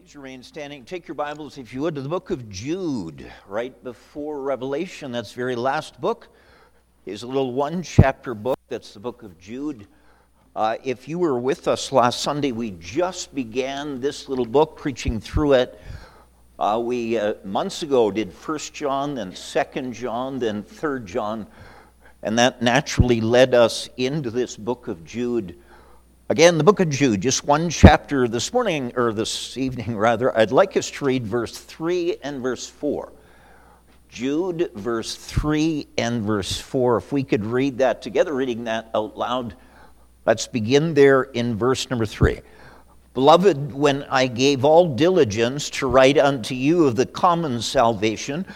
Please remain standing. Take your Bibles, if you would, to the book of Jude, right before Revelation. That's very last book. Is a little one chapter book. That's the book of Jude. Uh, if you were with us last Sunday, we just began this little book, preaching through it. Uh, we uh, months ago did First John, then Second John, then Third John, and that naturally led us into this book of Jude. Again, the book of Jude, just one chapter this morning, or this evening rather. I'd like us to read verse 3 and verse 4. Jude, verse 3 and verse 4. If we could read that together, reading that out loud. Let's begin there in verse number 3. Beloved, when I gave all diligence to write unto you of the common salvation,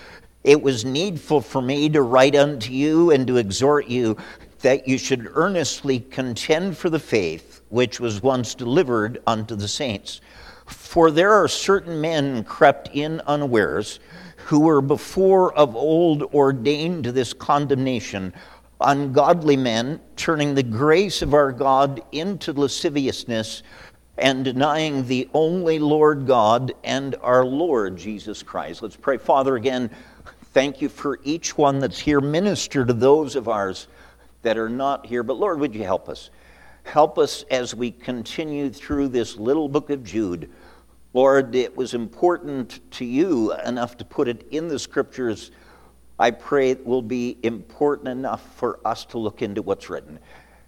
it was needful for me to write unto you and to exhort you that you should earnestly contend for the faith which was once delivered unto the saints. For there are certain men crept in unawares, who were before of old ordained to this condemnation, ungodly men, turning the grace of our God into lasciviousness, and denying the only Lord God and our Lord Jesus Christ. Let's pray. Father, again, thank you for each one that's here. Minister to those of ours that are not here. But Lord, would you help us? Help us as we continue through this little book of Jude. Lord, it was important to you enough to put it in the scriptures. I pray it will be important enough for us to look into what's written.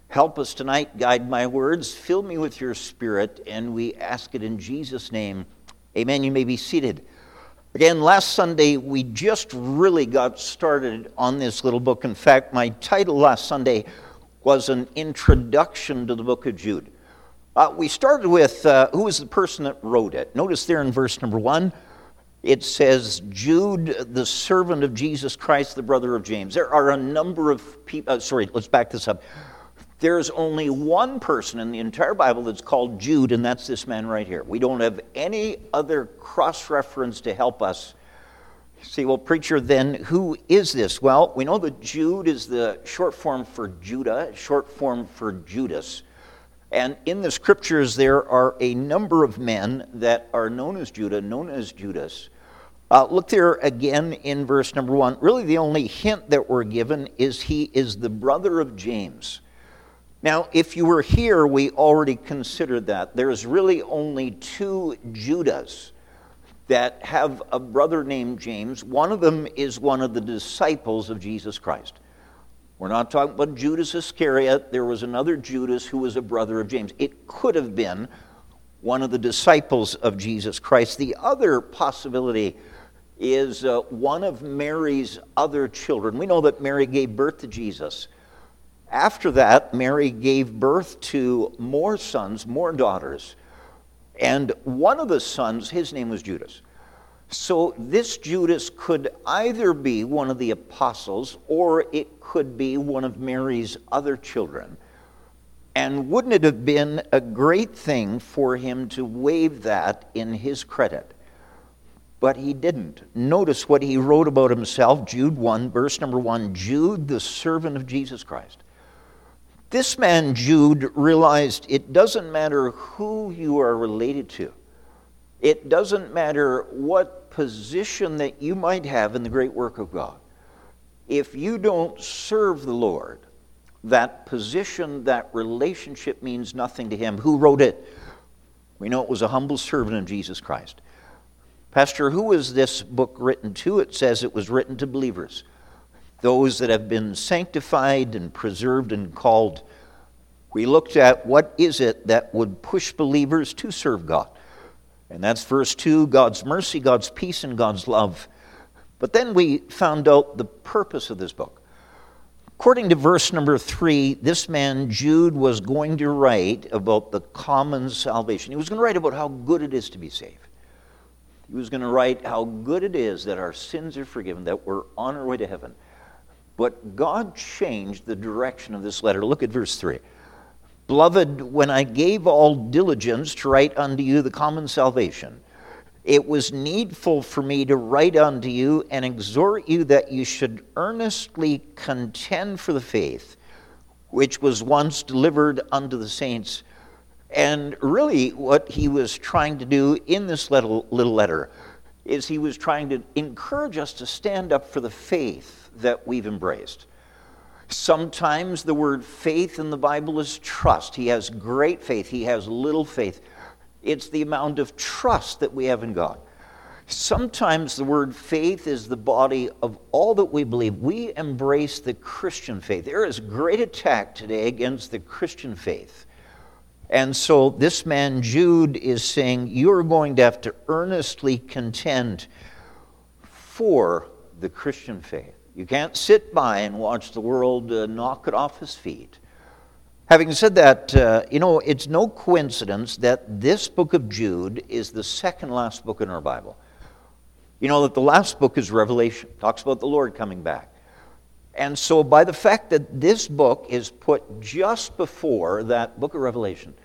Help us tonight, guide my words, fill me with your spirit, and we ask it in Jesus' name. Amen. You may be seated. Again, last Sunday, we just really got started on this little book. In fact, my title last Sunday was an introduction to the book of Jude. Uh, we started with uh, who was the person that wrote it. Notice there in verse number one, it says, Jude, the servant of Jesus Christ, the brother of James. There are a number of people, uh, sorry, let's back this up. There's only one person in the entire Bible that's called Jude, and that's this man right here. We don't have any other cross reference to help us See, well, preacher, then who is this? Well, we know that Jude is the short form for Judah, short form for Judas. And in the scriptures, there are a number of men that are known as Judah, known as Judas. Uh, look there again in verse number one. Really, the only hint that we're given is he is the brother of James. Now, if you were here, we already considered that. There's really only two Judas that have a brother named James. One of them is one of the disciples of Jesus Christ. We're not talking about Judas Iscariot. There was another Judas who was a brother of James. It could have been one of the disciples of Jesus Christ. The other possibility is uh, one of Mary's other children. We know that Mary gave birth to Jesus. After that, Mary gave birth to more sons, more daughters. And one of the sons, his name was Judas. So this Judas could either be one of the apostles or it could be one of Mary's other children. And wouldn't it have been a great thing for him to waive that in his credit? But he didn't. Notice what he wrote about himself, Jude 1, verse number 1 Jude, the servant of Jesus Christ. This man, Jude, realized it doesn't matter who you are related to, it doesn't matter what position that you might have in the great work of God. If you don't serve the Lord, that position, that relationship means nothing to him. Who wrote it? We know it was a humble servant of Jesus Christ. Pastor, who was this book written to? It says it was written to believers those that have been sanctified and preserved and called. We looked at what is it that would push believers to serve God. And that's verse 2 God's mercy, God's peace, and God's love. But then we found out the purpose of this book. According to verse number 3, this man, Jude, was going to write about the common salvation. He was going to write about how good it is to be saved. He was going to write how good it is that our sins are forgiven, that we're on our way to heaven. But God changed the direction of this letter. Look at verse 3. Beloved, when I gave all diligence to write unto you the common salvation, it was needful for me to write unto you and exhort you that you should earnestly contend for the faith which was once delivered unto the saints. And really, what he was trying to do in this little, little letter is he was trying to encourage us to stand up for the faith that we've embraced. Sometimes the word faith in the Bible is trust. He has great faith, he has little faith. It's the amount of trust that we have in God. Sometimes the word faith is the body of all that we believe. We embrace the Christian faith. There is great attack today against the Christian faith. And so this man, Jude, is saying, You're going to have to earnestly contend for the Christian faith. You can't sit by and watch the world uh, knock it off his feet. Having said that, uh, you know, it's no coincidence that this book of Jude is the second last book in our Bible. You know that the last book is Revelation, talks about the Lord coming back. And so, by the fact that this book is put just before that book of Revelation,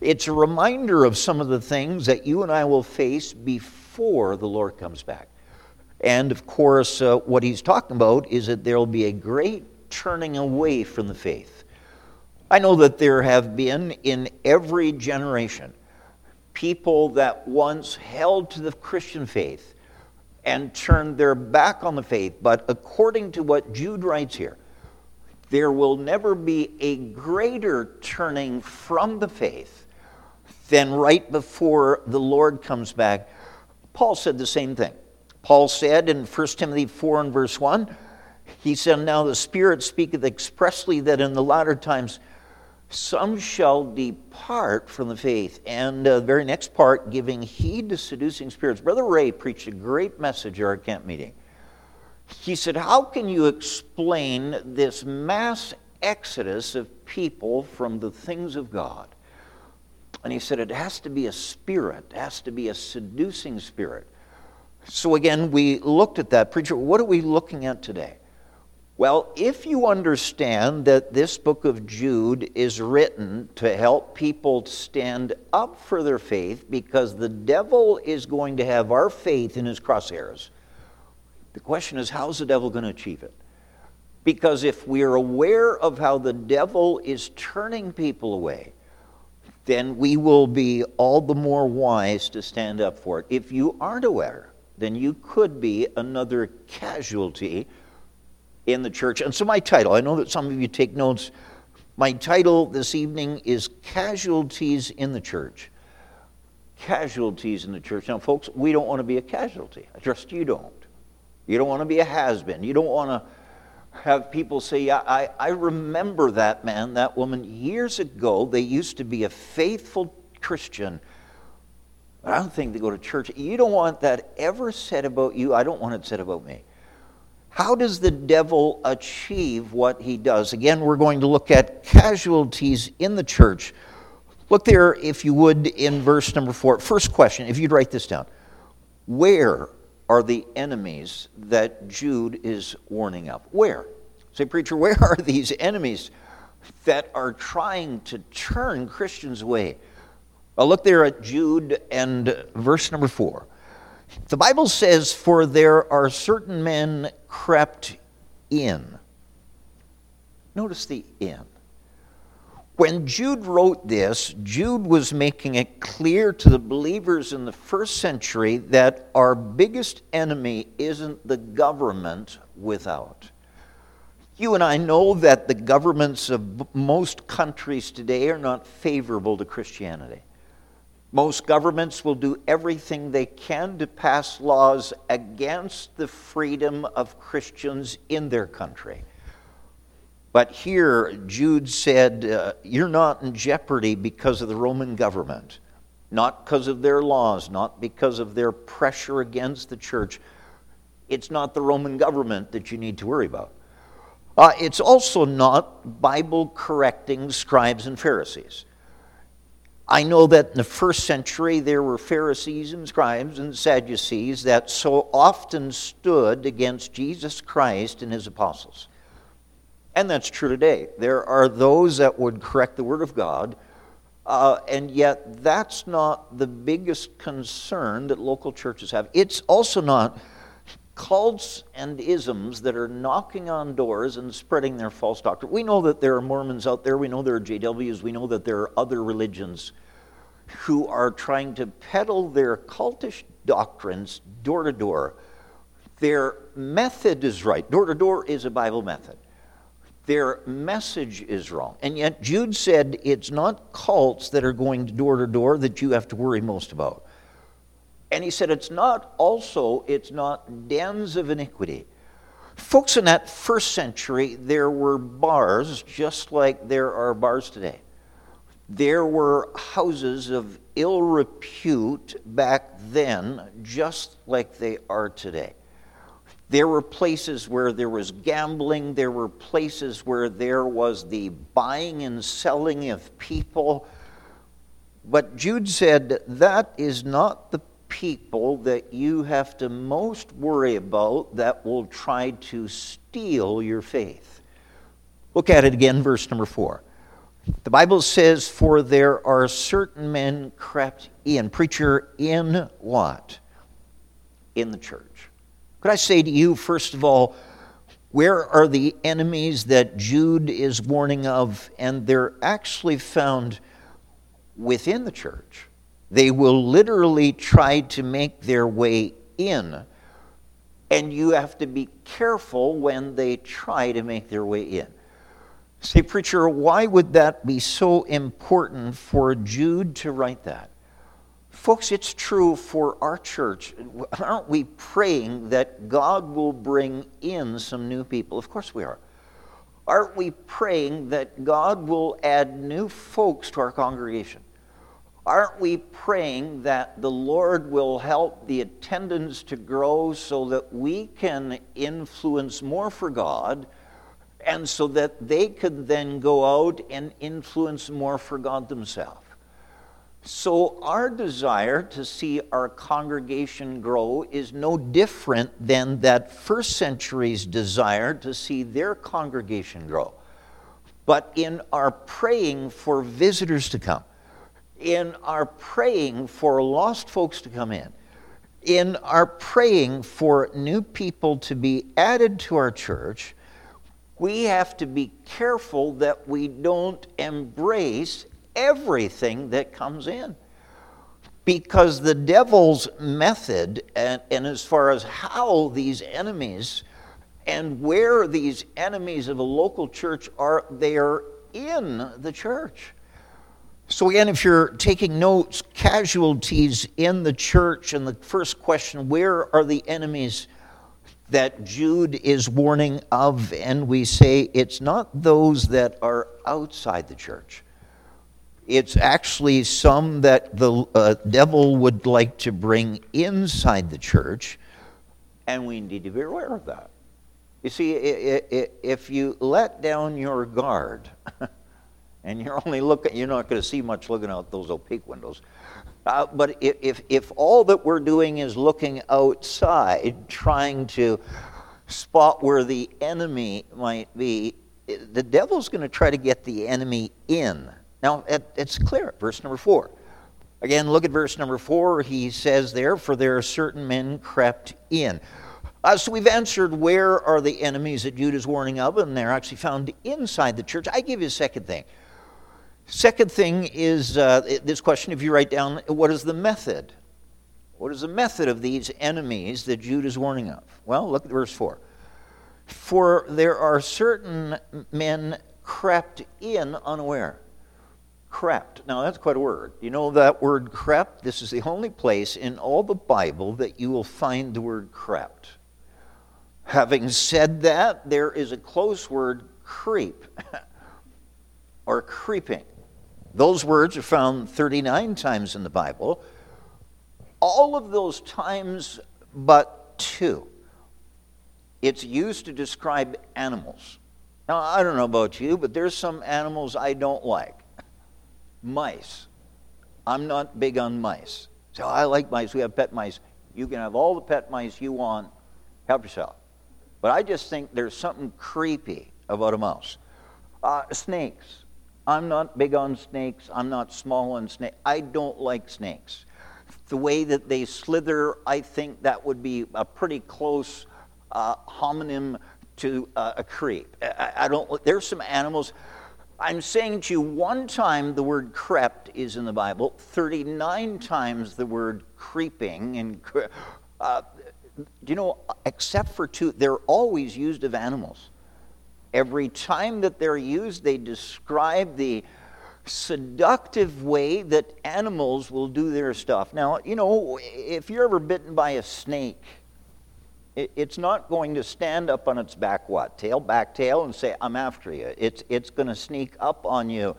it's a reminder of some of the things that you and I will face before the Lord comes back. And of course, uh, what he's talking about is that there will be a great turning away from the faith. I know that there have been in every generation people that once held to the Christian faith and turned their back on the faith. But according to what Jude writes here, there will never be a greater turning from the faith than right before the Lord comes back. Paul said the same thing. Paul said in 1 Timothy 4 and verse 1, he said, Now the Spirit speaketh expressly that in the latter times some shall depart from the faith. And uh, the very next part, giving heed to seducing spirits. Brother Ray preached a great message at our camp meeting. He said, How can you explain this mass exodus of people from the things of God? And he said, It has to be a spirit, it has to be a seducing spirit. So again, we looked at that. Preacher, what are we looking at today? Well, if you understand that this book of Jude is written to help people stand up for their faith because the devil is going to have our faith in his crosshairs, the question is how's the devil going to achieve it? Because if we're aware of how the devil is turning people away, then we will be all the more wise to stand up for it. If you aren't aware, then you could be another casualty in the church. And so, my title, I know that some of you take notes. My title this evening is Casualties in the Church. Casualties in the church. Now, folks, we don't want to be a casualty. I trust you don't. You don't want to be a has been. You don't want to have people say, yeah, I, I remember that man, that woman years ago. They used to be a faithful Christian. But I don't think they go to church. You don't want that ever said about you. I don't want it said about me. How does the devil achieve what he does? Again, we're going to look at casualties in the church. Look there, if you would, in verse number four. First question, if you'd write this down. Where are the enemies that Jude is warning of? Where? Say, preacher, where are these enemies that are trying to turn Christians away? Well, look there at Jude and verse number four. The Bible says, For there are certain men crept in. Notice the in. When Jude wrote this, Jude was making it clear to the believers in the first century that our biggest enemy isn't the government without. You and I know that the governments of most countries today are not favorable to Christianity. Most governments will do everything they can to pass laws against the freedom of Christians in their country. But here, Jude said, uh, You're not in jeopardy because of the Roman government, not because of their laws, not because of their pressure against the church. It's not the Roman government that you need to worry about. Uh, it's also not Bible correcting scribes and Pharisees. I know that in the first century there were Pharisees and scribes and Sadducees that so often stood against Jesus Christ and his apostles. And that's true today. There are those that would correct the Word of God, uh, and yet that's not the biggest concern that local churches have. It's also not cults and isms that are knocking on doors and spreading their false doctrine. We know that there are Mormons out there, we know there are JWs, we know that there are other religions who are trying to peddle their cultish doctrines door to door. Their method is right. Door to door is a Bible method. Their message is wrong. And yet, Jude said it's not cults that are going door to door that you have to worry most about. And he said it's not also, it's not dens of iniquity. Folks, in that first century, there were bars just like there are bars today. There were houses of ill repute back then, just like they are today. There were places where there was gambling. There were places where there was the buying and selling of people. But Jude said that is not the people that you have to most worry about that will try to steal your faith. Look at it again, verse number four. The Bible says, For there are certain men crept in. Preacher, in what? In the church. Could I say to you, first of all, where are the enemies that Jude is warning of? And they're actually found within the church. They will literally try to make their way in. And you have to be careful when they try to make their way in. Say, preacher, why would that be so important for Jude to write that? Folks, it's true for our church. Aren't we praying that God will bring in some new people? Of course we are. Aren't we praying that God will add new folks to our congregation? Aren't we praying that the Lord will help the attendance to grow so that we can influence more for God and so that they could then go out and influence more for God themselves? So, our desire to see our congregation grow is no different than that first century's desire to see their congregation grow. But in our praying for visitors to come, in our praying for lost folks to come in, in our praying for new people to be added to our church, we have to be careful that we don't embrace everything that comes in. Because the devil's method, and, and as far as how these enemies and where these enemies of a local church are, they are in the church. So, again, if you're taking notes, casualties in the church, and the first question, where are the enemies that Jude is warning of? And we say it's not those that are outside the church. It's actually some that the uh, devil would like to bring inside the church, and we need to be aware of that. You see, if you let down your guard, and you're only looking, you're not going to see much looking out those opaque windows. Uh, but if, if all that we're doing is looking outside, trying to spot where the enemy might be, the devil's going to try to get the enemy in. Now, it's clear, verse number four. Again, look at verse number four. He says there, For there are certain men crept in. Uh, so we've answered where are the enemies that Jude is warning of, and they're actually found inside the church. I give you a second thing. Second thing is uh, this question, if you write down, what is the method? What is the method of these enemies that Jude is warning of? Well, look at verse 4. For there are certain men crept in unaware crept. Now, that's quite a word. You know that word crept? This is the only place in all the Bible that you will find the word crept. Having said that, there is a close word, creep, or creeping. Those words are found 39 times in the Bible. All of those times but two. It's used to describe animals. Now, I don't know about you, but there's some animals I don't like mice. I'm not big on mice. So I like mice. We have pet mice. You can have all the pet mice you want. Help yourself. But I just think there's something creepy about a mouse. Uh, snakes. I'm not big on snakes. I'm not small on snakes. I don't like snakes. the way that they slither, I think that would be a pretty close uh, homonym to uh, a creep. I, I, don't. There's some animals. I'm saying to you, one time the word crept is in the Bible. Thirty-nine times the word creeping and. Uh, do you know? Except for two, they're always used of animals. Every time that they're used, they describe the seductive way that animals will do their stuff. Now, you know, if you're ever bitten by a snake, it's not going to stand up on its back what tail back tail and say i'm after you it's, it's going to sneak up on you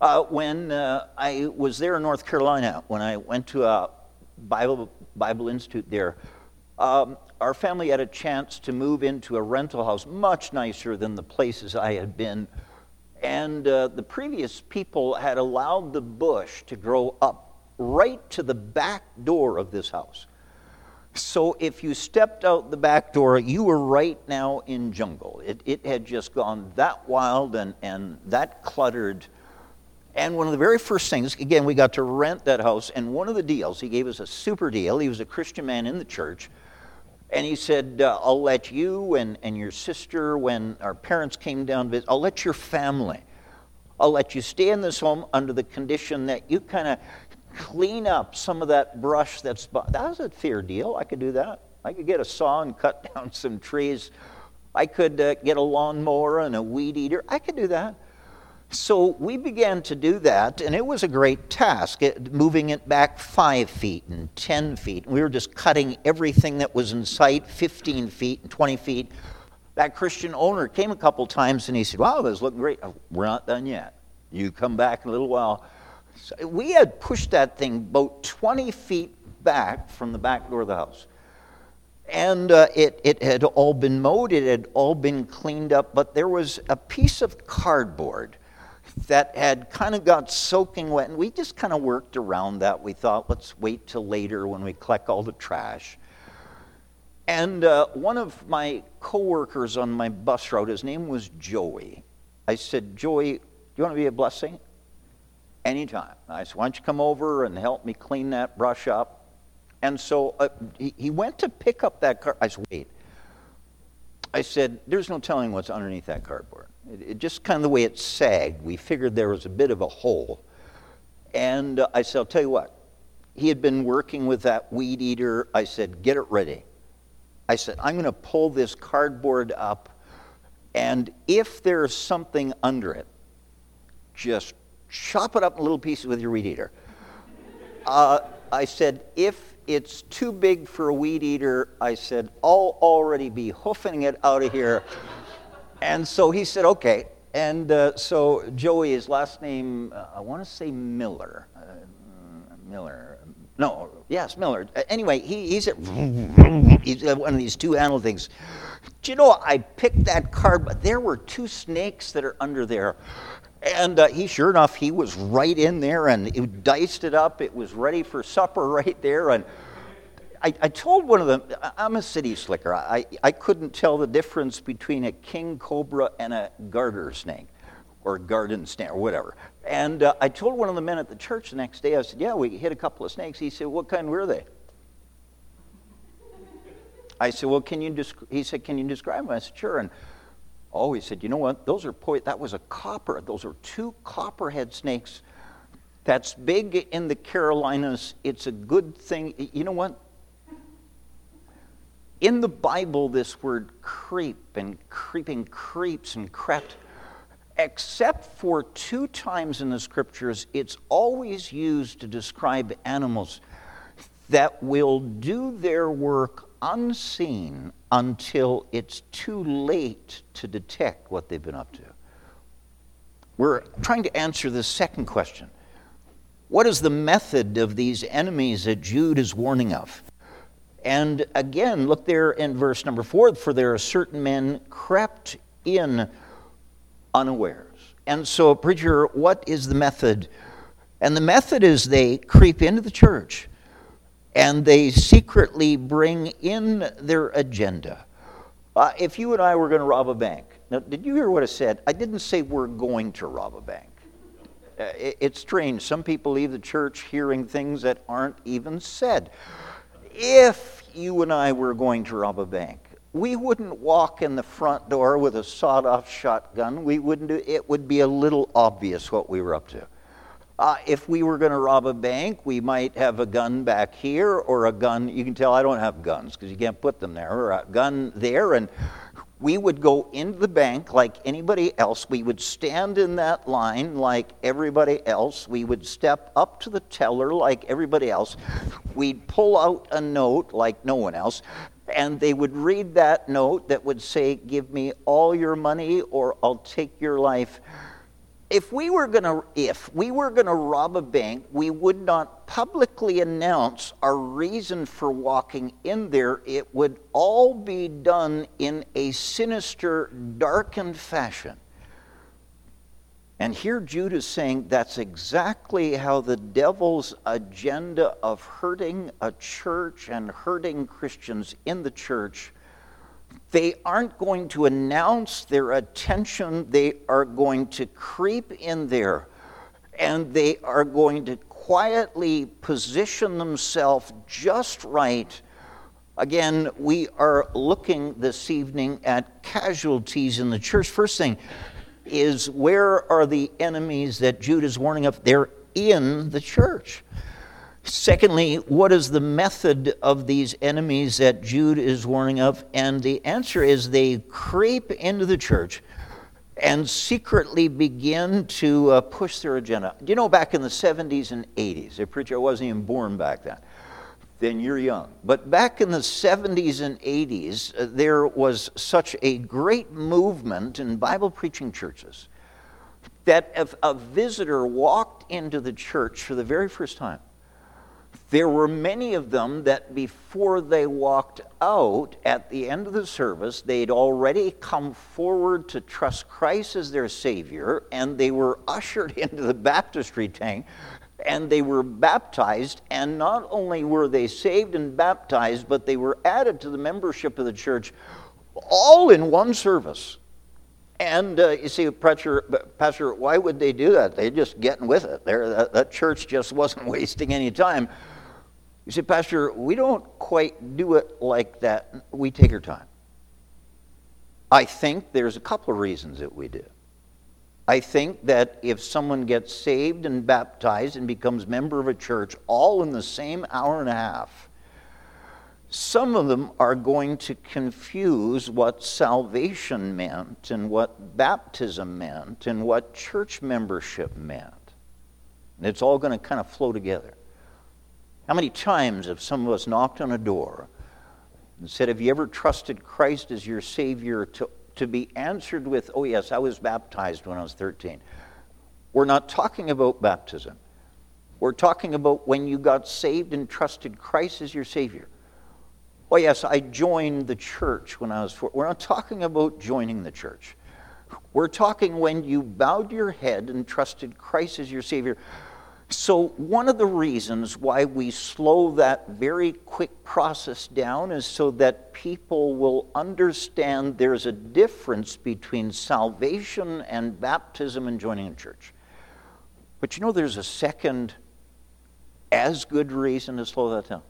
uh, when uh, i was there in north carolina when i went to a bible, bible institute there um, our family had a chance to move into a rental house much nicer than the places i had been and uh, the previous people had allowed the bush to grow up right to the back door of this house so if you stepped out the back door, you were right now in jungle. It, it had just gone that wild and, and that cluttered. And one of the very first things, again, we got to rent that house. And one of the deals, he gave us a super deal. He was a Christian man in the church. And he said, uh, I'll let you and, and your sister, when our parents came down to visit, I'll let your family. I'll let you stay in this home under the condition that you kind of clean up some of that brush that's. That was a fair deal. I could do that. I could get a saw and cut down some trees. I could uh, get a lawnmower and a weed eater. I could do that. So we began to do that, and it was a great task, it, moving it back five feet and 10 feet. We were just cutting everything that was in sight 15 feet and 20 feet. That Christian owner came a couple times and he said, Wow, this looking great. We're not done yet. You come back in a little while. So we had pushed that thing about 20 feet back from the back door of the house. And uh, it, it had all been mowed, it had all been cleaned up, but there was a piece of cardboard that had kind of got soaking wet, and we just kind of worked around that. We thought, let's wait till later when we collect all the trash. And uh, one of my coworkers on my bus route, his name was Joey. I said, Joey, do you want to be a blessing? anytime. I said, why don't you come over and help me clean that brush up? And so uh, he, he went to pick up that car. I said, wait. I said, there's no telling what's underneath that cardboard. It, it just kind of the way it sagged, we figured there was a bit of a hole. And uh, I said, I'll tell you what. He had been working with that weed eater. I said, get it ready. I said, I'm going to pull this cardboard up, and if there's something under it, just chop it up in little pieces with your weed eater. Uh, I said, if it's too big for a weed eater, I said, I'll already be hoofing it out of here. And so he said, okay. And uh, so Joey, his last name, uh, I want to say Miller. Uh, Miller. No, yes, Miller. Uh, anyway, he, he's, at, he's one of these two animal things. Do you know, I picked that card, but there were two snakes that are under there. And uh, he, sure enough, he was right in there and he diced it up. It was ready for supper right there. And I, I told one of them, I'm a city slicker. I, I couldn't tell the difference between a king cobra and a garter snake or garden snake or whatever. And uh, I told one of the men at the church the next day, I said, Yeah, we hit a couple of snakes. He said, What kind were they? I said, Well, can you, desc-? he said, Can you describe them? I said, Sure. And Oh, he said, you know what? Those are that was a copper. Those are two copperhead snakes. That's big in the Carolinas. It's a good thing. You know what? In the Bible, this word creep and creeping creeps and crept, except for two times in the scriptures, it's always used to describe animals that will do their work unseen until it's too late to detect what they've been up to. We're trying to answer the second question. What is the method of these enemies that Jude is warning of? And again, look there in verse number four for there are certain men crept in unawares. And so, preacher, what is the method? And the method is they creep into the church and they secretly bring in their agenda. Uh, if you and I were going to rob a bank, now, did you hear what I said? I didn't say we're going to rob a bank. uh, it's strange. Some people leave the church hearing things that aren't even said. If you and I were going to rob a bank, we wouldn't walk in the front door with a sawed off shotgun. We wouldn't do, it would be a little obvious what we were up to. Uh, if we were going to rob a bank, we might have a gun back here or a gun. You can tell I don't have guns because you can't put them there, or a gun there. And we would go into the bank like anybody else. We would stand in that line like everybody else. We would step up to the teller like everybody else. We'd pull out a note like no one else. And they would read that note that would say, Give me all your money or I'll take your life if we were going to if we were going to rob a bank we would not publicly announce our reason for walking in there. It would all be done in a sinister darkened fashion. And here Jude is saying that's exactly how the devil's agenda of hurting a church and hurting Christians in the church they aren't going to announce their attention. They are going to creep in there and they are going to quietly position themselves just right. Again, we are looking this evening at casualties in the church. First thing is where are the enemies that Jude is warning of? They're in the church. Secondly, what is the method of these enemies that Jude is warning of? And the answer is they creep into the church and secretly begin to uh, push their agenda. Do you know back in the 70s and 80s, a preacher wasn't even born back then. Then you're young. But back in the 70s and 80s, uh, there was such a great movement in Bible preaching churches that if a visitor walked into the church for the very first time, there were many of them that before they walked out at the end of the service, they'd already come forward to trust Christ as their Savior, and they were ushered into the baptistry tank and they were baptized. And not only were they saved and baptized, but they were added to the membership of the church all in one service. And uh, you see, Pastor, Pastor, why would they do that? They're just getting with it. That, that church just wasn't wasting any time. You say, Pastor, we don't quite do it like that. We take our time. I think there's a couple of reasons that we do. I think that if someone gets saved and baptized and becomes member of a church all in the same hour and a half, some of them are going to confuse what salvation meant and what baptism meant and what church membership meant. And it's all going to kind of flow together. How many times have some of us knocked on a door and said, Have you ever trusted Christ as your Savior to, to be answered with, Oh, yes, I was baptized when I was 13? We're not talking about baptism. We're talking about when you got saved and trusted Christ as your Savior. Oh, yes, I joined the church when I was four. We're not talking about joining the church. We're talking when you bowed your head and trusted Christ as your Savior. So, one of the reasons why we slow that very quick process down is so that people will understand there's a difference between salvation and baptism and joining a church. But you know, there's a second, as good reason to slow that down.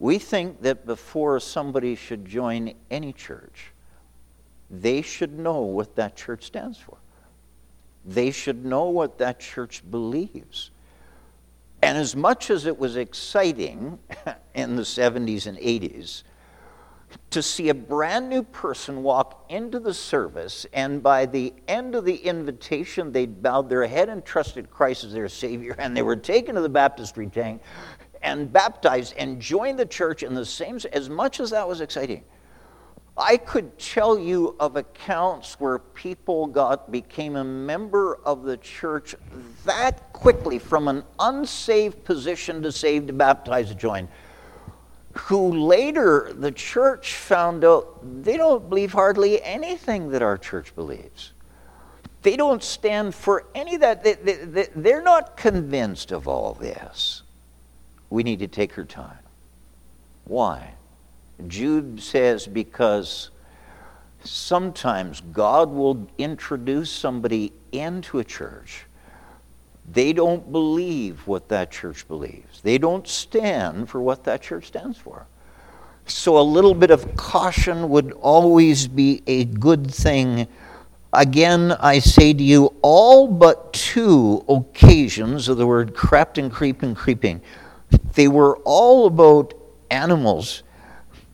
We think that before somebody should join any church, they should know what that church stands for. They should know what that church believes. And as much as it was exciting in the 70s and 80s to see a brand new person walk into the service, and by the end of the invitation, they'd bowed their head and trusted Christ as their Savior, and they were taken to the baptistry tank and baptized and joined the church in the same, as much as that was exciting I could tell you of accounts where people got became a member of the church that quickly from an unsaved position to saved to baptized join who later the church found out they don't believe hardly anything that our church believes. They don't stand for any of that. They, they, they're not convinced of all this. We need to take her time. Why? Jude says because sometimes God will introduce somebody into a church They don't believe what that church believes. They don't stand for what that church stands for. So a little bit of caution would always be a good thing. Again, I say to you, all but two occasions of the word crept and creep and creeping, they were all about animals.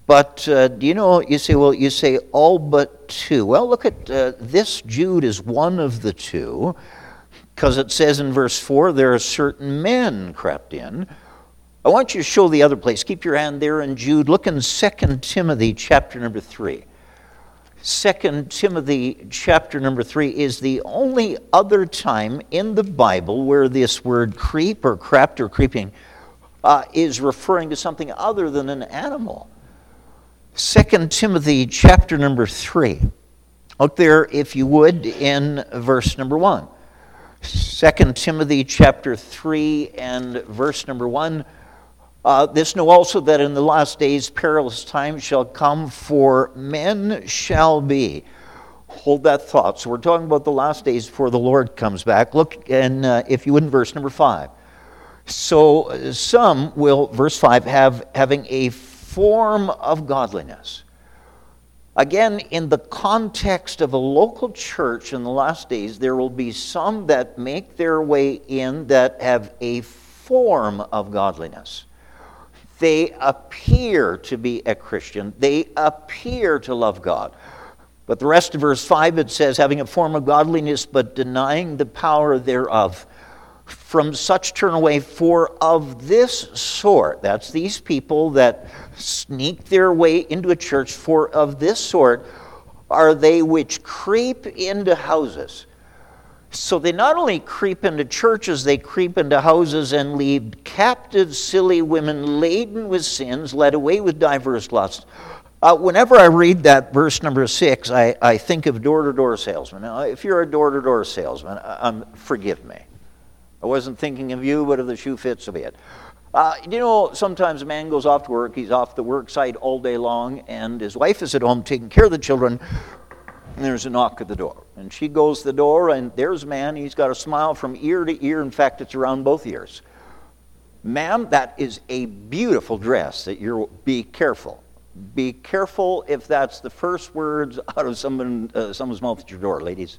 But uh, you know, you say, well, you say all but two. Well, look at uh, this Jude is one of the two, because it says in verse 4 there are certain men crept in I want you to show the other place. Keep your hand there in Jude. Look in 2 Timothy chapter number 3. 2 Timothy chapter number 3 is the only other time in the Bible where this word creep or crept or creeping uh, is referring to something other than an animal. 2 Timothy chapter number 3. Look there, if you would, in verse number 1. 2 Timothy chapter 3 and verse number 1 uh, this know also that in the last days perilous times shall come, for men shall be. Hold that thought. So we're talking about the last days before the Lord comes back. Look, and uh, if you would, in verse number five. So some will, verse five, have having a form of godliness. Again, in the context of a local church in the last days, there will be some that make their way in that have a form of godliness. They appear to be a Christian, they appear to love God. But the rest of verse 5 it says, having a form of godliness, but denying the power thereof. From such turn away, for of this sort, that's these people that sneak their way into a church, for of this sort are they which creep into houses so they not only creep into churches, they creep into houses and lead captive, silly women laden with sins, led away with diverse lusts. Uh, whenever I read that verse number six, I, I think of door to door salesman. Now, if you're a door to door salesman, um, forgive me. I wasn't thinking of you, but if the shoe fits, so be it. Uh, you know, sometimes a man goes off to work, he's off the work site all day long, and his wife is at home taking care of the children and there's a knock at the door. And she goes to the door, and there's a man. He's got a smile from ear to ear. In fact, it's around both ears. Ma'am, that is a beautiful dress that you're, be careful. Be careful if that's the first words out of someone, uh, someone's mouth at your door, ladies.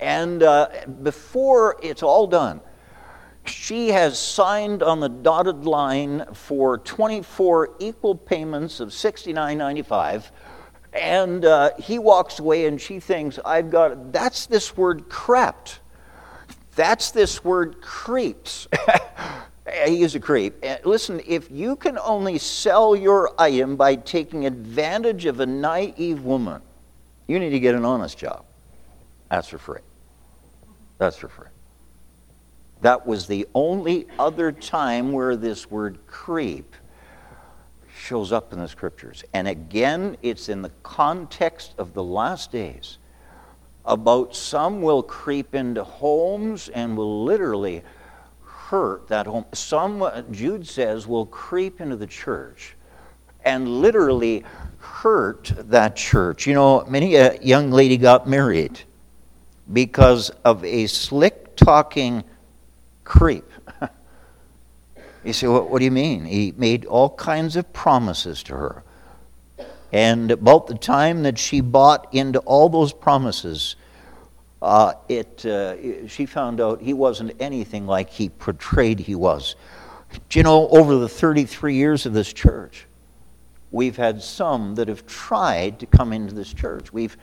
And uh, before it's all done, she has signed on the dotted line for 24 equal payments of $69.95 and uh, he walks away and she thinks, I've got, that's this word crept. That's this word creeps. he is a creep. listen, if you can only sell your item by taking advantage of a naive woman, you need to get an honest job. That's for free. That's for free. That was the only other time where this word creep shows up in the scriptures. And again, it's in the context of the last days about some will creep into homes and will literally hurt that home. Some, uh, Jude says, will creep into the church and literally hurt that church. You know, many a young lady got married because of a slick talking creep. You say, what, what do you mean? He made all kinds of promises to her. And about the time that she bought into all those promises, uh, it, uh, she found out he wasn't anything like he portrayed he was. Do you know, over the 33 years of this church, we've had some that have tried to come into this church. We've,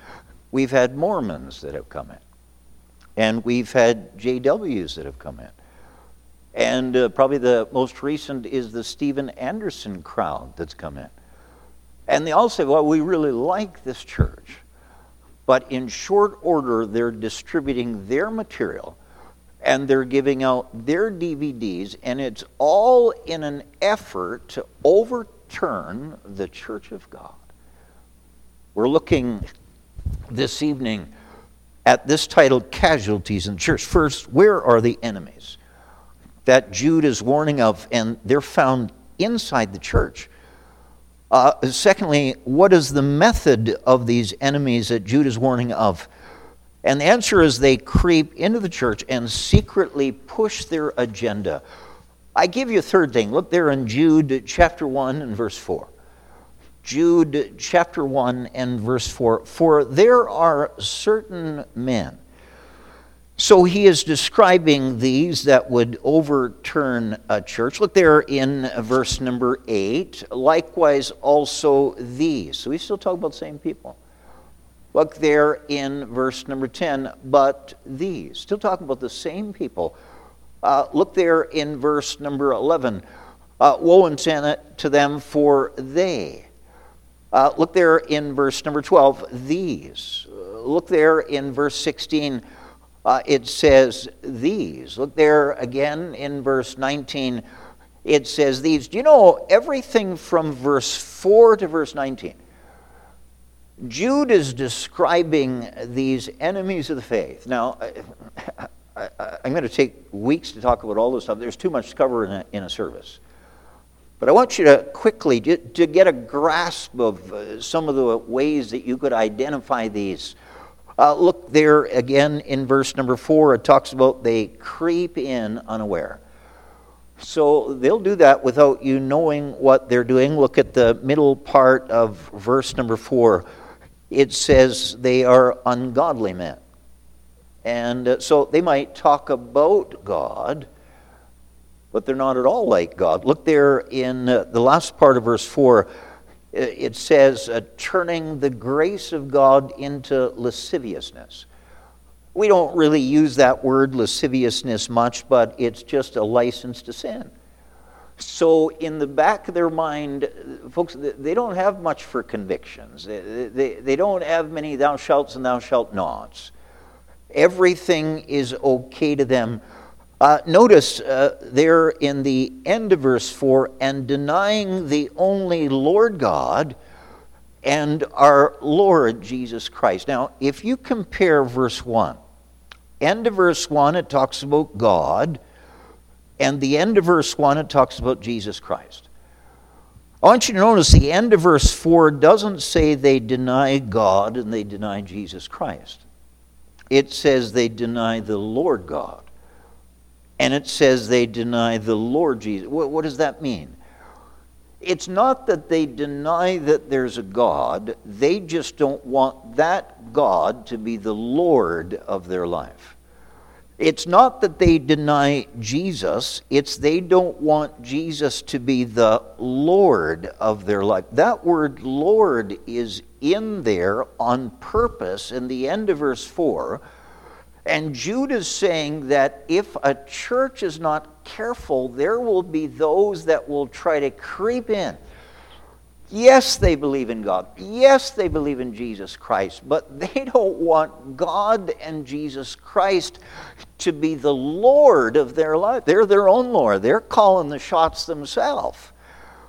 we've had Mormons that have come in, and we've had JWs that have come in. And uh, probably the most recent is the Steven Anderson crowd that's come in. And they all say, well, we really like this church. But in short order, they're distributing their material and they're giving out their DVDs, and it's all in an effort to overturn the church of God. We're looking this evening at this title, Casualties in the Church. First, where are the enemies? that Jude is warning of, and they're found inside the church. Uh, secondly, what is the method of these enemies that Jude is warning of? And the answer is they creep into the church and secretly push their agenda. I give you a third thing. Look there in Jude chapter 1 and verse 4. Jude chapter 1 and verse 4. For there are certain men. So he is describing these that would overturn a church. Look there in verse number 8. Likewise, also these. So he's still talk about the same people. Look there in verse number 10. But these. Still talking about the same people. Uh, look there in verse number 11. Uh, Woe unto them, for they uh, look there in verse number 12, these. Look there in verse 16, uh, it says these. Look there again in verse 19, it says these. Do you know everything from verse 4 to verse 19? Jude is describing these enemies of the faith. Now, I, am going to take weeks to talk about all this stuff. There's too much to cover in a, in a service. But I want you to quickly, to, get a grasp of uh, some of the ways that you could identify these. Uh, look there again in verse number four, it talks about they creep in unaware. So they'll do that without you knowing what they're doing. Look at the middle part of verse number four. It says they are ungodly men. And uh, so they might talk about God but they're not at all like God. Look there in uh, the last part of verse 4. It says, uh, turning the grace of God into lasciviousness. We don't really use that word lasciviousness much, but it's just a license to sin. So, in the back of their mind, folks, they don't have much for convictions. They, they, they don't have many thou shalt and thou shalt nots. Everything is okay to them uh, notice uh, there in the end of verse 4 and denying the only Lord God and our Lord Jesus Christ. Now, if you compare verse 1, end of verse 1, it talks about God, and the end of verse 1, it talks about Jesus Christ. I want you to notice the end of verse 4 doesn't say they deny God and they deny Jesus Christ. It says they deny the Lord God and it says they deny the Lord Jesus. What, what, does that mean? It's not that they deny that there's a God, they just don't want that God to be the Lord of their life. It's not that they deny Jesus, it's they don't want Jesus to be the Lord of their life. That word Lord is in there on purpose in the end of verse 4 and Jude is saying that if a church is not careful, there will be those that will try to creep in. Yes, they believe in God. Yes, they believe in Jesus Christ, but they don't want God and Jesus Christ to be the Lord of their life. They're their own Lord. They're calling the shots themselves.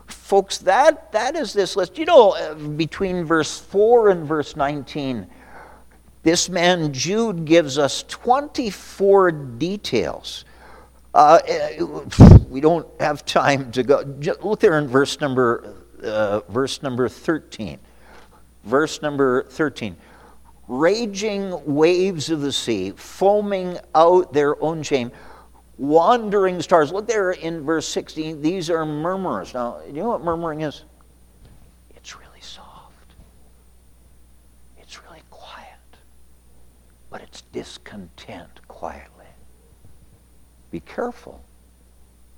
Folks, that, that is this list. You know, uh, between verse 4 and verse 19, this man Jude gives us 24 details. Uh, we don't have time to go. Look there in verse number, uh, verse number 13. Verse number 13. Raging waves of the sea, foaming out their own shame, wandering stars. Look there in verse 16. These are murmurers. Now, you know what murmuring is? But it's discontent quietly. Be careful.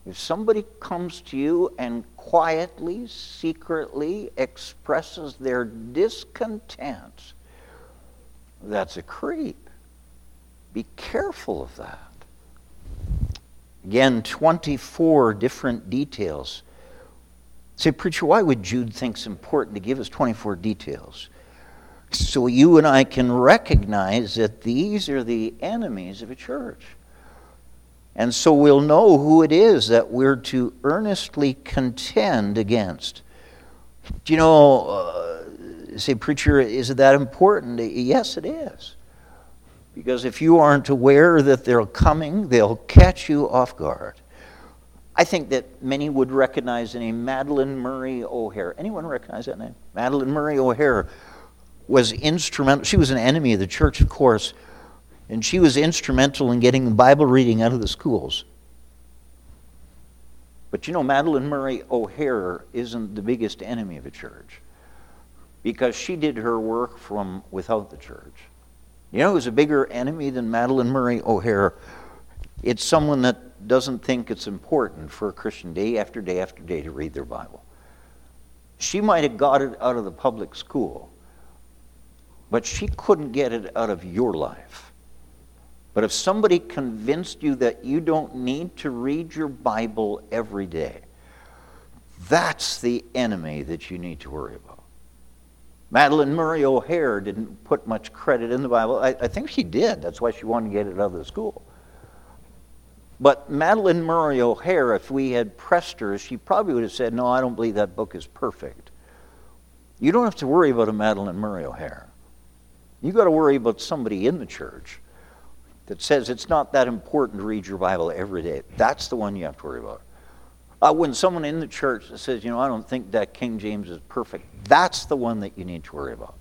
If somebody comes to you and quietly, secretly expresses their discontent, that's a creep. Be careful of that. Again, 24 different details. Say, preacher, why would Jude think it's important to give us 24 details? So you and I can recognize that these are the enemies of a church. And so we'll know who it is that we're to earnestly contend against. Do you know, uh, say, preacher, is it that important? Yes, it is. Because if you aren't aware that they're coming, they'll catch you off guard. I think that many would recognize the name Madalyn Murray O'Hair. Anyone recognize that name? Madalyn Murray O'Hair was instrumental. She was an enemy of the church, of course, And she was instrumental in getting the Bible reading out of the schools. But you know, Madalyn Murray O'Hair isn't the biggest enemy of a church because she did her work from without the church. You know who's a bigger enemy than Madalyn Murray O'Hair? It's someone that doesn't think it's important for a Christian day after day after day to read their Bible. She might have got it out of the public school, but she couldn't get it out of your life. But if somebody convinced you that you don't need to read your Bible every day, that's the enemy that you need to worry about. Madalyn Murray O'Hair didn't put much credit in the Bible. I, I, think she did. That's why she wanted to get it out of the school. But Madalyn Murray O'Hair, if we had pressed her, she probably would have said, No, I don't believe that book is perfect. You don't have to worry about a Madalyn Murray O'Hair. You've got to worry about somebody in the church that says it's not that important to read your Bible every day. That's the one you have to worry about. Uh, when someone in the church says, you know, I don't think that King James is perfect, that's the one that you need to worry about.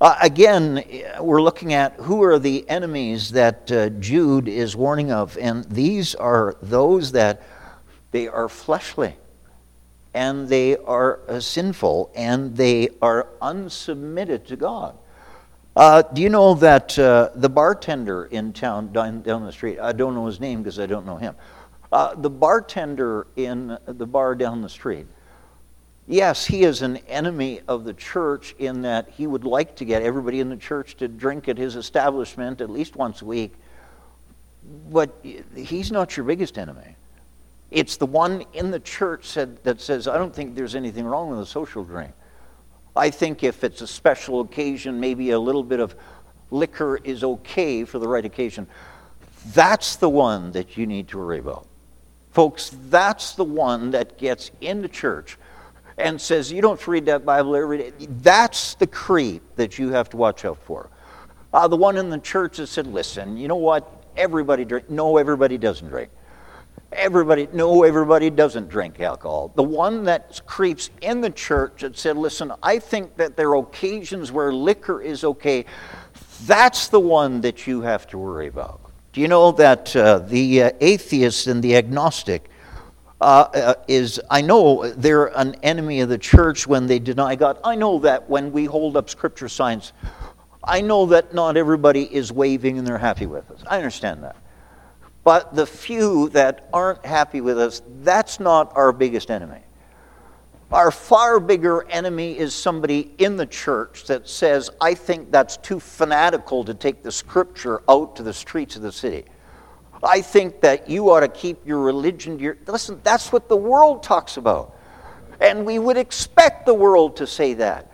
Uh, again, we're looking at who are the enemies that uh, Jude is warning of, and these are those that they are fleshly, and they are uh, sinful, and they are unsubmitted to God. Uh, do you know that uh, the bartender in town down, down the street, I don't know his name because I don't know him, uh, the bartender in the bar down the street, yes, he is an enemy of the church in that he would like to get everybody in the church to drink at his establishment at least once a week, but he's not your biggest enemy. It's the one in the church said, that says, I don't think there's anything wrong with a social drink. I think if it's a special occasion, maybe a little bit of liquor is okay for the right occasion. That's the one that you need to worry about. Folks, that's the one that gets in the church and says, You don't read that Bible every day. That's the creep that you have to watch out for. Uh, the one in the church that said, Listen, you know what? Everybody drink. No, everybody doesn't drink. Everybody, no, everybody doesn't drink alcohol. The one that creeps in the church that said, listen, I think that there are occasions where liquor is okay, that's the one that you have to worry about. Do you know that uh, the uh, atheist and the agnostic uh, uh is, I know they're an enemy of the church when they deny God. I know that when we hold up scripture signs, I know that not everybody is waving and they're happy with us. I understand that. But the few that aren't happy with us, that's not our biggest enemy. Our far bigger enemy is somebody in the church that says, I think that's too fanatical to take the scripture out to the streets of the city. I think that you ought to keep your religion to your. Listen, that's what the world talks about. And we would expect the world to say that.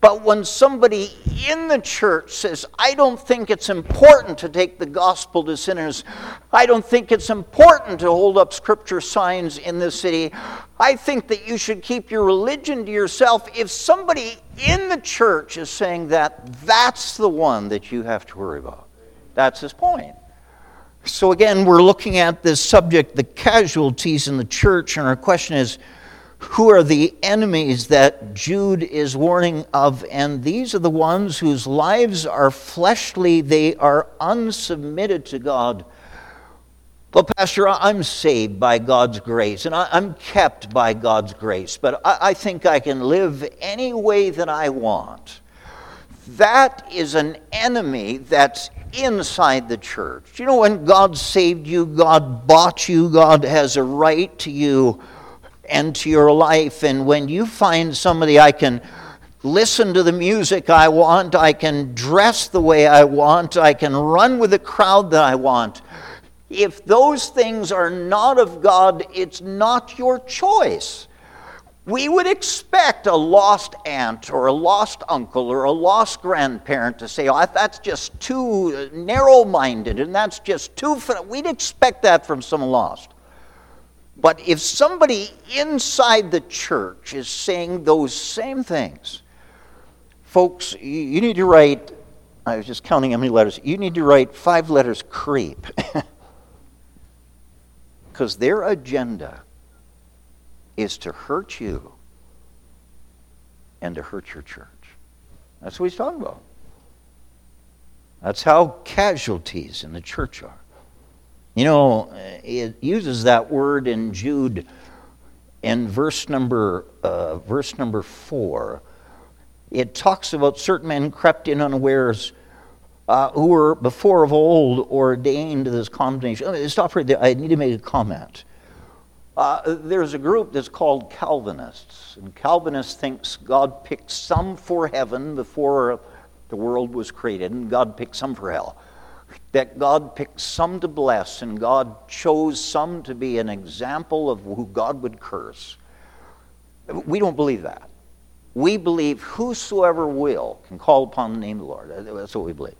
But when somebody in the church says, I don't think it's important to take the gospel to sinners, I don't think it's important to hold up scripture signs in this city, I think that you should keep your religion to yourself. If somebody in the church is saying that, that's the one that you have to worry about. That's his point. So again, we're looking at this subject, the casualties in the church, and our question is, who are the enemies that Jude is warning of, and these are the ones whose lives are fleshly, they are unsubmitted to God. Well, Pastor, I'm saved by God's grace, and I'm kept by God's grace, but I think I can live any way that I want. That is an enemy that's inside the church. You know, when God saved you, God bought you, God has a right to you and to your life. And when you find somebody I can listen to the music I want, I can dress the way I want, I can run with the crowd that I want. If those things are not of God, it's not your choice. We would expect a lost aunt or a lost uncle or a lost grandparent to say, oh, that's just too narrow minded and that's just too. We'd expect that from someone lost. But if somebody inside the church is saying those same things, folks, you need to write, I was just counting how many letters, you need to write five letters creep. Because their agenda is to hurt you and to hurt your church. That's what he's talking about. That's how casualties in the church are. You know, it uses that word in Jude in verse number, uh, verse number four. It talks about certain men crept in unawares uh, who were before of old ordained to this condemnation. Stop right there. I need to make a comment. Uh, there's a group that's called Calvinists, and Calvinists thinks God picked some for heaven before the world was created, and God picked some for hell. That God picked some to bless, and God chose some to be an example of who God would curse. We don't believe that. We believe whosoever will can call upon the name of the Lord. That's what we believe.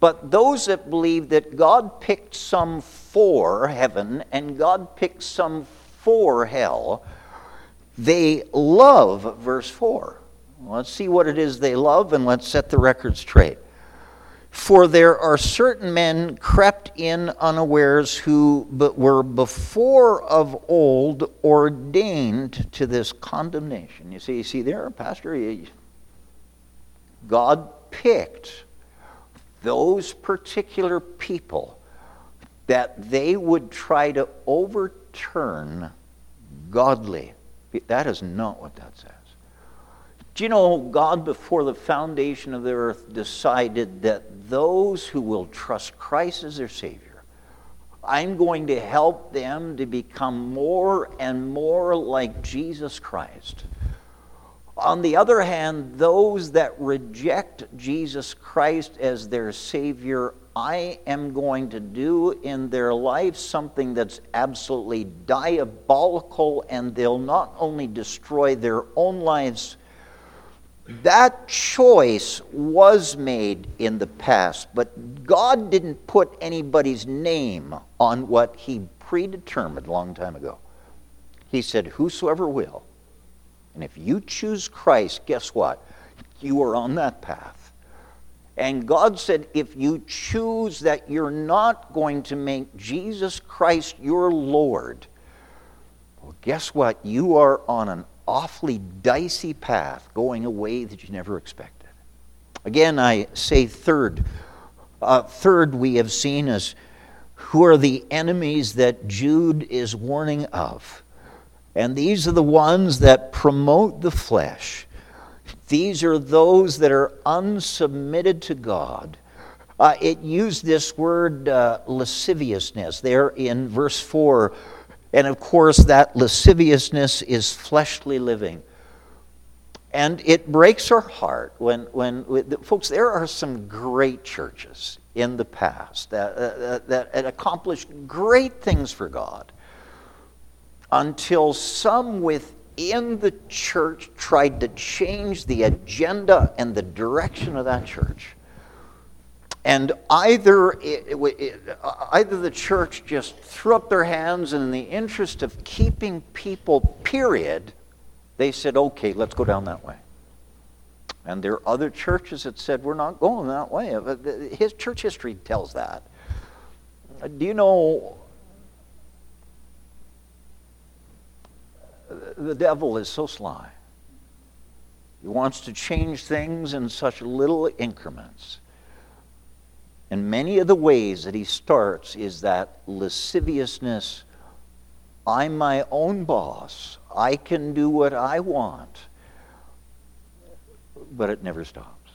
But those that believe that God picked some for heaven and God picked some for hell, they love verse 4. Let's see what it is they love and let's set the record straight. For there are certain men crept in unawares who were before of old ordained to this condemnation. You see, you see there, Pastor, God picked those particular people that they would try to overturn godly. That is not what that says. Do you know God, before the foundation of the earth, decided that those who will trust Christ as their Savior, I'm going to help them to become more and more like Jesus Christ. On the other hand, those that reject Jesus Christ as their Savior, I am going to do in their life something that's absolutely diabolical, and they'll not only destroy their own lives. That choice was made in the past, but God didn't put anybody's name on what He predetermined a long time ago. He said, Whosoever will and if you choose Christ, guess what? You are on that path. And God said, if you choose that you're not going to make Jesus Christ your Lord, well, guess what? You are on an awfully dicey path going a way that you never expected. Again, I say third. Uh, third, we have seen as who are the enemies that Jude is warning of. And these are the ones that promote the flesh. These are those that are unsubmitted to God. Uh, it used this word uh, lasciviousness there in verse 4. And of course, that lasciviousness is fleshly living. And it breaks our heart when, when folks, there are some great churches in the past that, uh, that, that accomplished great things for God until some within the church tried to change the agenda and the direction of that church. And either, it, it, uh, either the church just threw up their hands, and in the interest of keeping people, period, they said, okay, let's go down that way. And there are other churches that said, we're not going that way. His church history tells that. Uh, do you know uh, the devil is so sly. He wants to change things in such little increments. And many of the ways that he starts is that lasciviousness I'm my own boss, I can do what I want. But it never stops.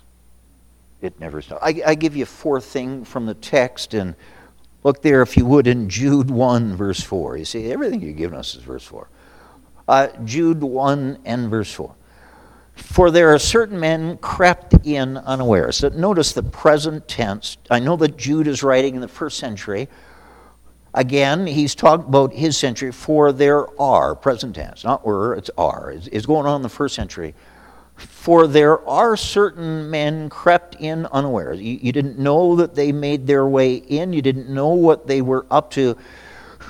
It never stops. I, I give you a fourth thing from the text, and look there, if you would, in Jude 1, verse 4. You see, everything you've given us is verse 4. Uh, Jude 1 and verse 4. For there are certain men crept in unawares. So notice the present tense. I know that Jude is writing in the first century. Again, he's talking about his century. For there are, present tense, not were, it's are. It's, it's going on in the first century. For there are certain men crept in unawares. You, you didn't know that they made their way in, you didn't know what they were up to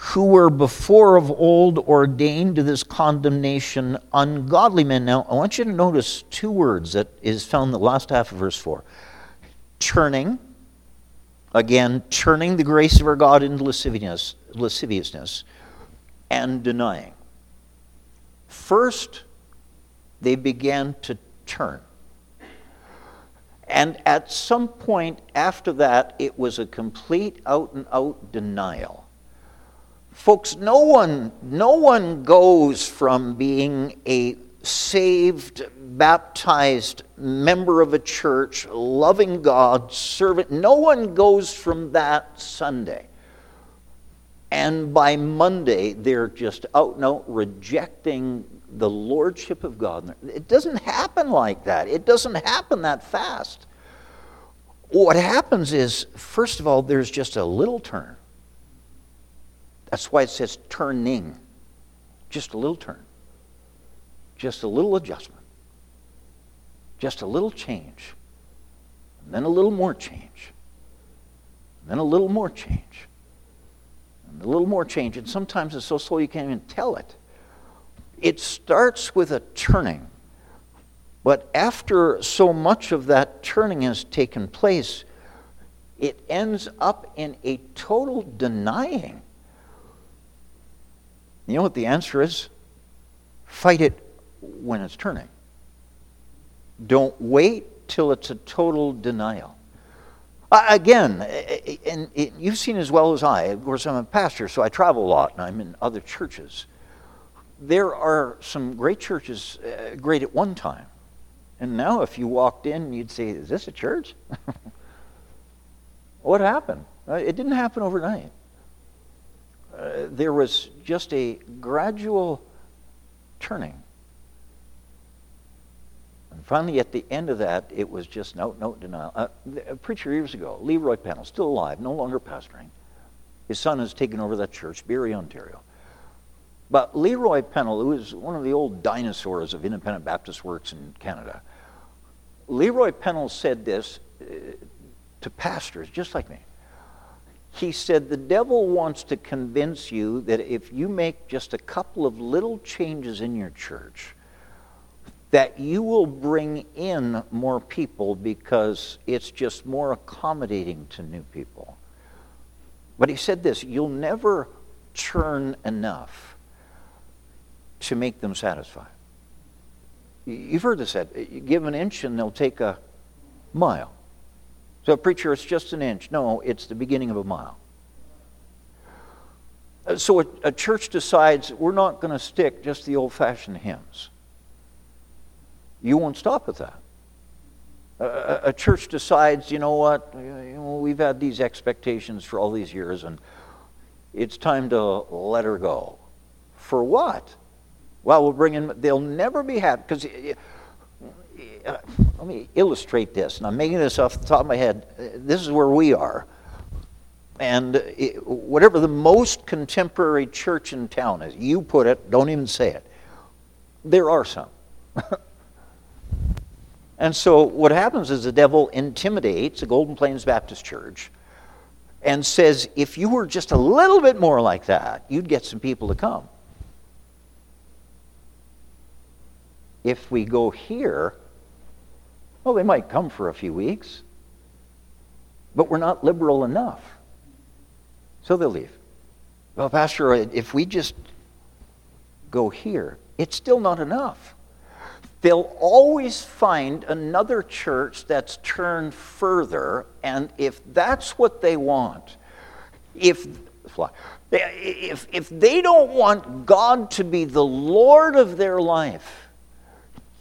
who were before of old ordained to this condemnation, ungodly men. Now, I want you to notice two words that is found in the last half of verse 4 turning, again, turning the grace of our God into lasciviousness, lasciviousness and denying. First, they began to turn. And at some point after that, it was a complete out and out denial. Folks, no one, no one goes from being a saved, baptized member of a church, loving God, servant. No one goes from that Sunday. And by Monday, they're just out and out rejecting the lordship of God. It doesn't happen like that. It doesn't happen that fast. What happens is, first of all, there's just a little turn. That's why it says turning. Just a little turn. Just a little adjustment. Just a little change. And then a little more change. And then a little more change. And a little more change. And sometimes it's so slow you can't even tell it. It starts with a turning. But after so much of that turning has taken place, it ends up in a total denying you know what the answer is? Fight it when it's turning. Don't wait till it's a total denial. Again, and you've seen as well as I, of course, I'm a pastor, so I travel a lot and I'm in other churches. There are some great churches, uh, great at one time. And now, if you walked in, you'd say, Is this a church? what happened? Uh, it didn't happen overnight. Uh, there was just a gradual turning. And finally, at the end of that, it was just no, no denial. Uh, a preacher years ago, Leroy Pennell, still alive, no longer pastoring. His son has taken over that church, Barrie, Ontario. But Leroy Pennell, who is one of the old dinosaurs of independent Baptist works in Canada, Leroy Pennell said this uh, to pastors just like me. He said, The devil wants to convince you that if you make just a couple of little changes in your church, that you will bring in more people because it's just more accommodating to new people. But he said this you'll never churn enough to make them satisfied. You've heard this said you give an inch and they'll take a mile. So, preacher, it's just an inch. No, it's the beginning of a mile. Uh, so, a, a church decides we're not going to stick just the old fashioned hymns. You won't stop at that. A, a, church decides, you know what, we've had these expectations for all these years, and it's time to let her go. For what? Well, we'll bring in, they'll never be happy. Because let me illustrate this, and I'm making this off the top of my head. This is where we are. And it, whatever the most contemporary church in town is, you put it, don't even say it. There are some. and so what happens is the devil intimidates the Golden Plains Baptist Church and says, if you were just a little bit more like that, you'd get some people to come. If we go here, well, they might come for a few weeks, but we're not liberal enough. So they'll leave. Well, Pastor, if we just go here, it's still not enough. They'll always find another church that's turned further, and if that's what they want, if if, if they don't want God to be the Lord of their life,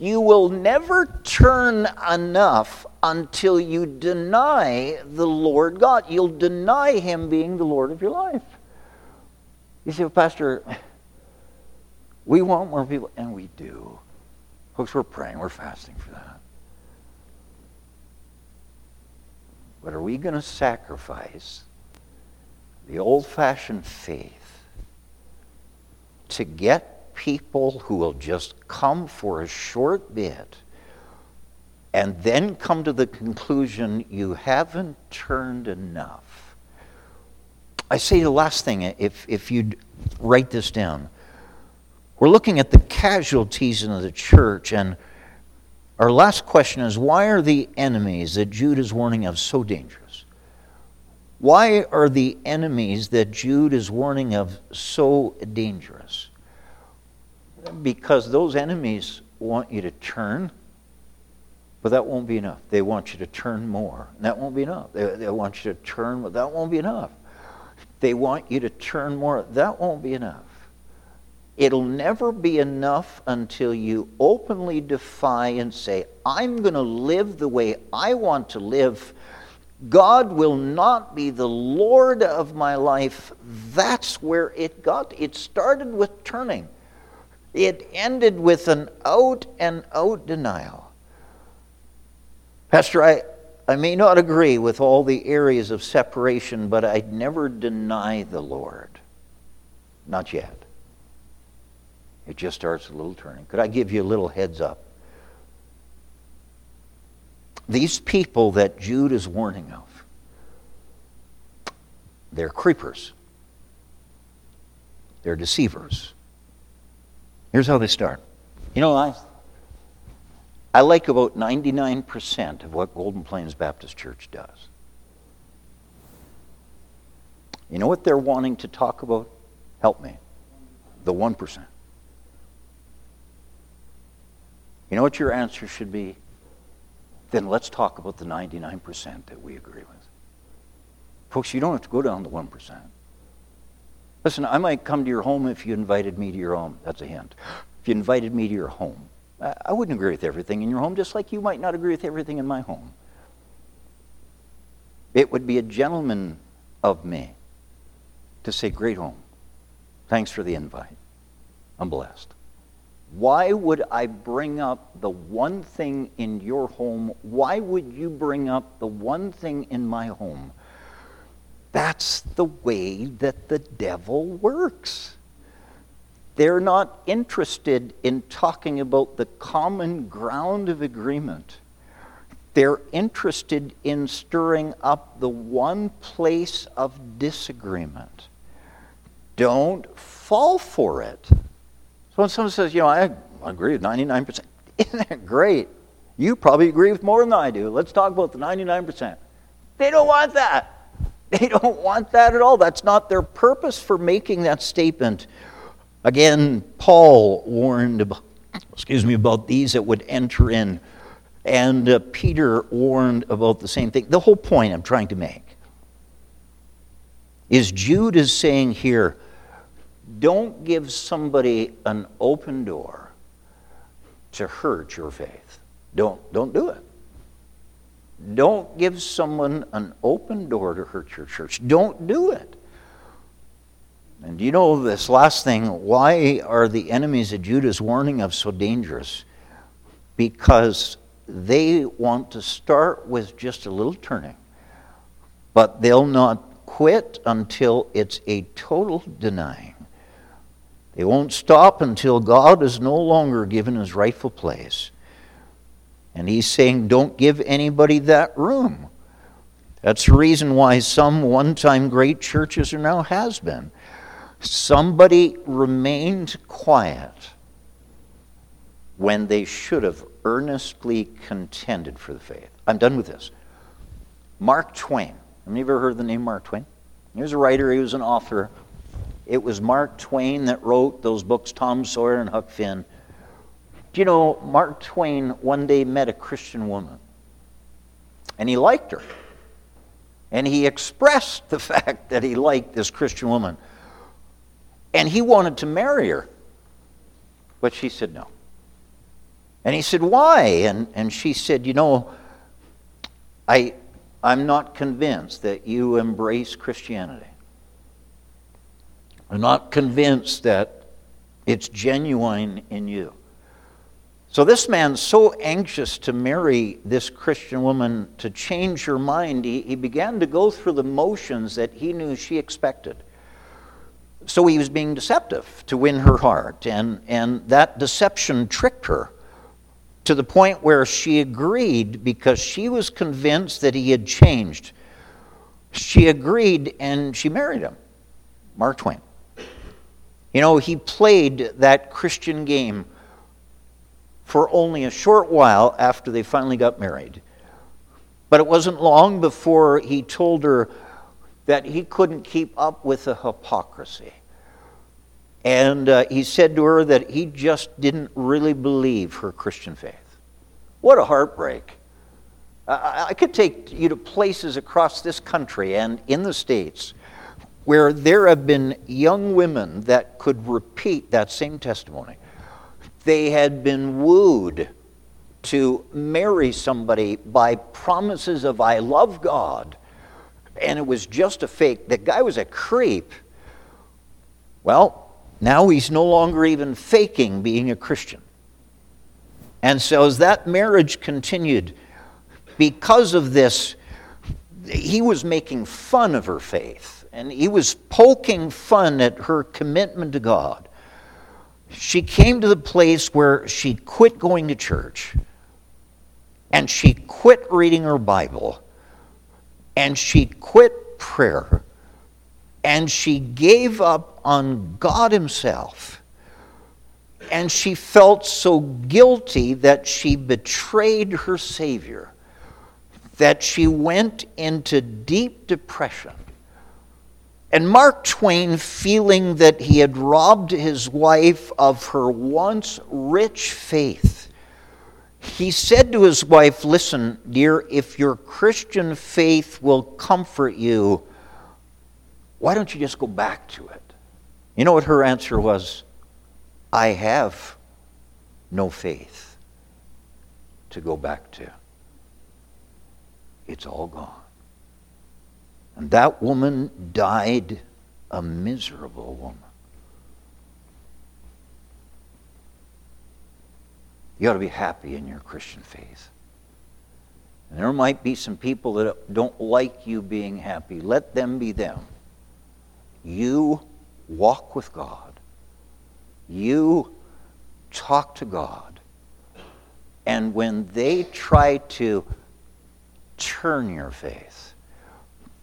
you will never turn enough until you deny the Lord God. You'll deny Him being the Lord of your life. You say, well, Pastor, we want more people, and we do. Folks, we're praying, we're fasting for that. But are we going to sacrifice the old fashioned faith to get people who will just come for a short bit and then come to the conclusion you haven't turned enough. I say the last thing, if, if you'd write this down. We're looking at the casualties in the church, and our last question is why are the enemies that Jude is warning of so dangerous? Why are the enemies that Jude is warning of so dangerous? Because those enemies want you to turn But that won't be enough. They want you to turn more. And that won't be enough. They, they want you to turn, but that won't be enough. They want you to turn more. That won't be enough. It'll never be enough until you openly defy and say, I'm going to live the way I want to live. God will not be the Lord of my life. That's where it got. It started with turning, it ended with an out and out denial. Pastor, I, I may not agree with all the areas of separation, but I'd never deny the Lord. Not yet. It just starts a little turning. Could I give you a little heads up? These people that Jude is warning of, they're creepers. They're deceivers. Here's how they start. You know, I, I like about 99% of what Golden Plains Baptist Church does. You know what they're wanting to talk about? Help me. The 1%. You know what your answer should be? Then let's talk about the 99% that we agree with. Folks, you don't have to go down to 1%. Listen, I might come to your home if you invited me to your home. That's a hint. If you invited me to your home, I wouldn't agree with everything in your home, just like you might not agree with everything in my home. It would be a gentleman of me to say, Great home. Thanks for the invite. I'm blessed. Why would I bring up the one thing in your home? Why would you bring up the one thing in my home? That's the way that the devil works. They're not interested in talking about the common ground of agreement. They're interested in stirring up the one place of disagreement. Don't fall for it. So when someone says, you know, I agree with 99%, isn't that great? You probably agree with more than I do. Let's talk about the 99%. They don't want that. They don't want that at all. That's not their purpose for making that statement. Again, Paul warned about, excuse me, about these that would enter in, and uh, Peter warned about the same thing. The whole point I'm trying to make is Jude is saying here, don't give somebody an open door to hurt your faith. Don't, don't do it. Don't give someone an open door to hurt your church. Don't do it. And you know this last thing? Why are the enemies of Jude is warning of so dangerous? Because they want to start with just a little turning, but they'll not quit until it's a total denying. They won't stop until God is no longer given his rightful place. And he's saying, don't give anybody that room. That's the reason why some one time great churches are now has been Somebody remained quiet when they should have earnestly contended for the faith. I'm done with this. Mark Twain. Have you ever heard the name Mark Twain? He was a writer, he was an author. It was Mark Twain that wrote those books, Tom Sawyer and Huck Finn. Do you know, Mark Twain one day met a Christian woman, and he liked her. And he expressed the fact that he liked this Christian woman. And he wanted to marry her. But she said no. And he said, Why? And, and she said, You know, I, I'm not convinced that you embrace Christianity. I'm not convinced that it's genuine in you. So this man's so anxious to marry this Christian woman to change her mind, he, he began to go through the motions that he knew she expected. So he was being deceptive to win her heart, and, and that deception tricked her to the point where she agreed because she was convinced that he had changed. She agreed and she married him, Mark Twain. You know, he played that Christian game for only a short while after they finally got married. But it wasn't long before he told her, that he couldn't keep up with the hypocrisy. And uh, he said to her that he just didn't really believe her Christian faith. What a heartbreak. I, I could take you to places across this country and in the States where there have been young women that could repeat that same testimony. They had been wooed to marry somebody by promises of, I love God, and it was just a fake. The guy was a creep. Well, now he's no longer even faking being a Christian. And so, as that marriage continued, because of this, he was making fun of her faith and he was poking fun at her commitment to God. She came to the place where she quit going to church and she quit reading her Bible and she quit prayer and she gave up on God Himself. And she felt so guilty that she betrayed her Savior that she went into deep depression. And Mark Twain, feeling that he had robbed his wife of her once rich faith, he said to his wife, Listen, dear, if your Christian faith will comfort you, why don't you just go back to it? You know what her answer was? I have no faith to go back to it's all gone. And that woman died a miserable woman. You ought to be happy in your Christian faith. And there might be some people that don't like you being happy. Let them be them. You walk with God. You talk to God. And when they try to turn your faith,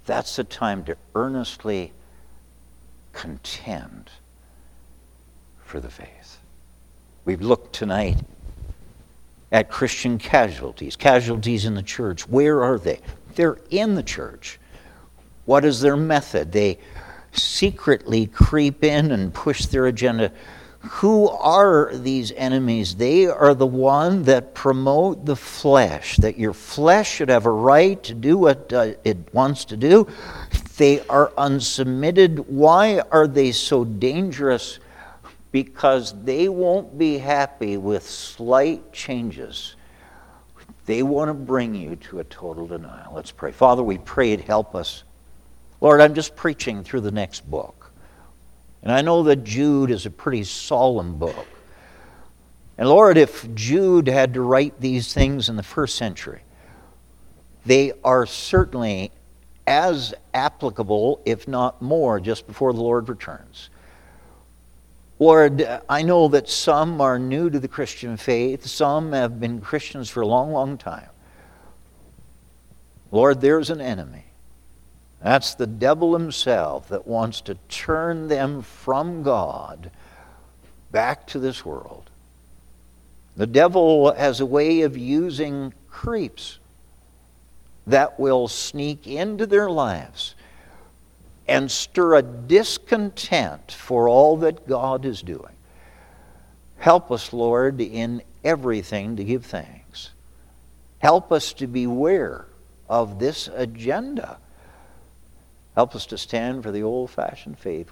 that's the time to earnestly contend for the faith. We've looked tonight at Christian casualties, casualties in the church. Where are they? They're in the church. What is their method? They secretly creep in and push their agenda who are these enemies? They are the one that promote the flesh, that your flesh should have a right to do what uh, it wants to do. They are unsubmitted. Why are they so dangerous? Because they won't be happy with slight changes. They want to bring you to a total denial. Let's pray. Father, we pray it help us. Lord, I'm just preaching through the next book. And I know that Jude is a pretty solemn book. And Lord, if Jude had to write these things in the first century, they are certainly as applicable, if not more, just before the Lord returns. Lord, I know that some are new to the Christian faith, some have been Christians for a long, long time. Lord, there's an enemy that's the devil himself that wants to turn them from God back to this world. The devil has a way of using creeps that will sneak into their lives and stir a discontent for all that God is doing. Help us, Lord, in everything to give thanks. Help us to beware of this agenda Help us to stand for the old fashioned faith.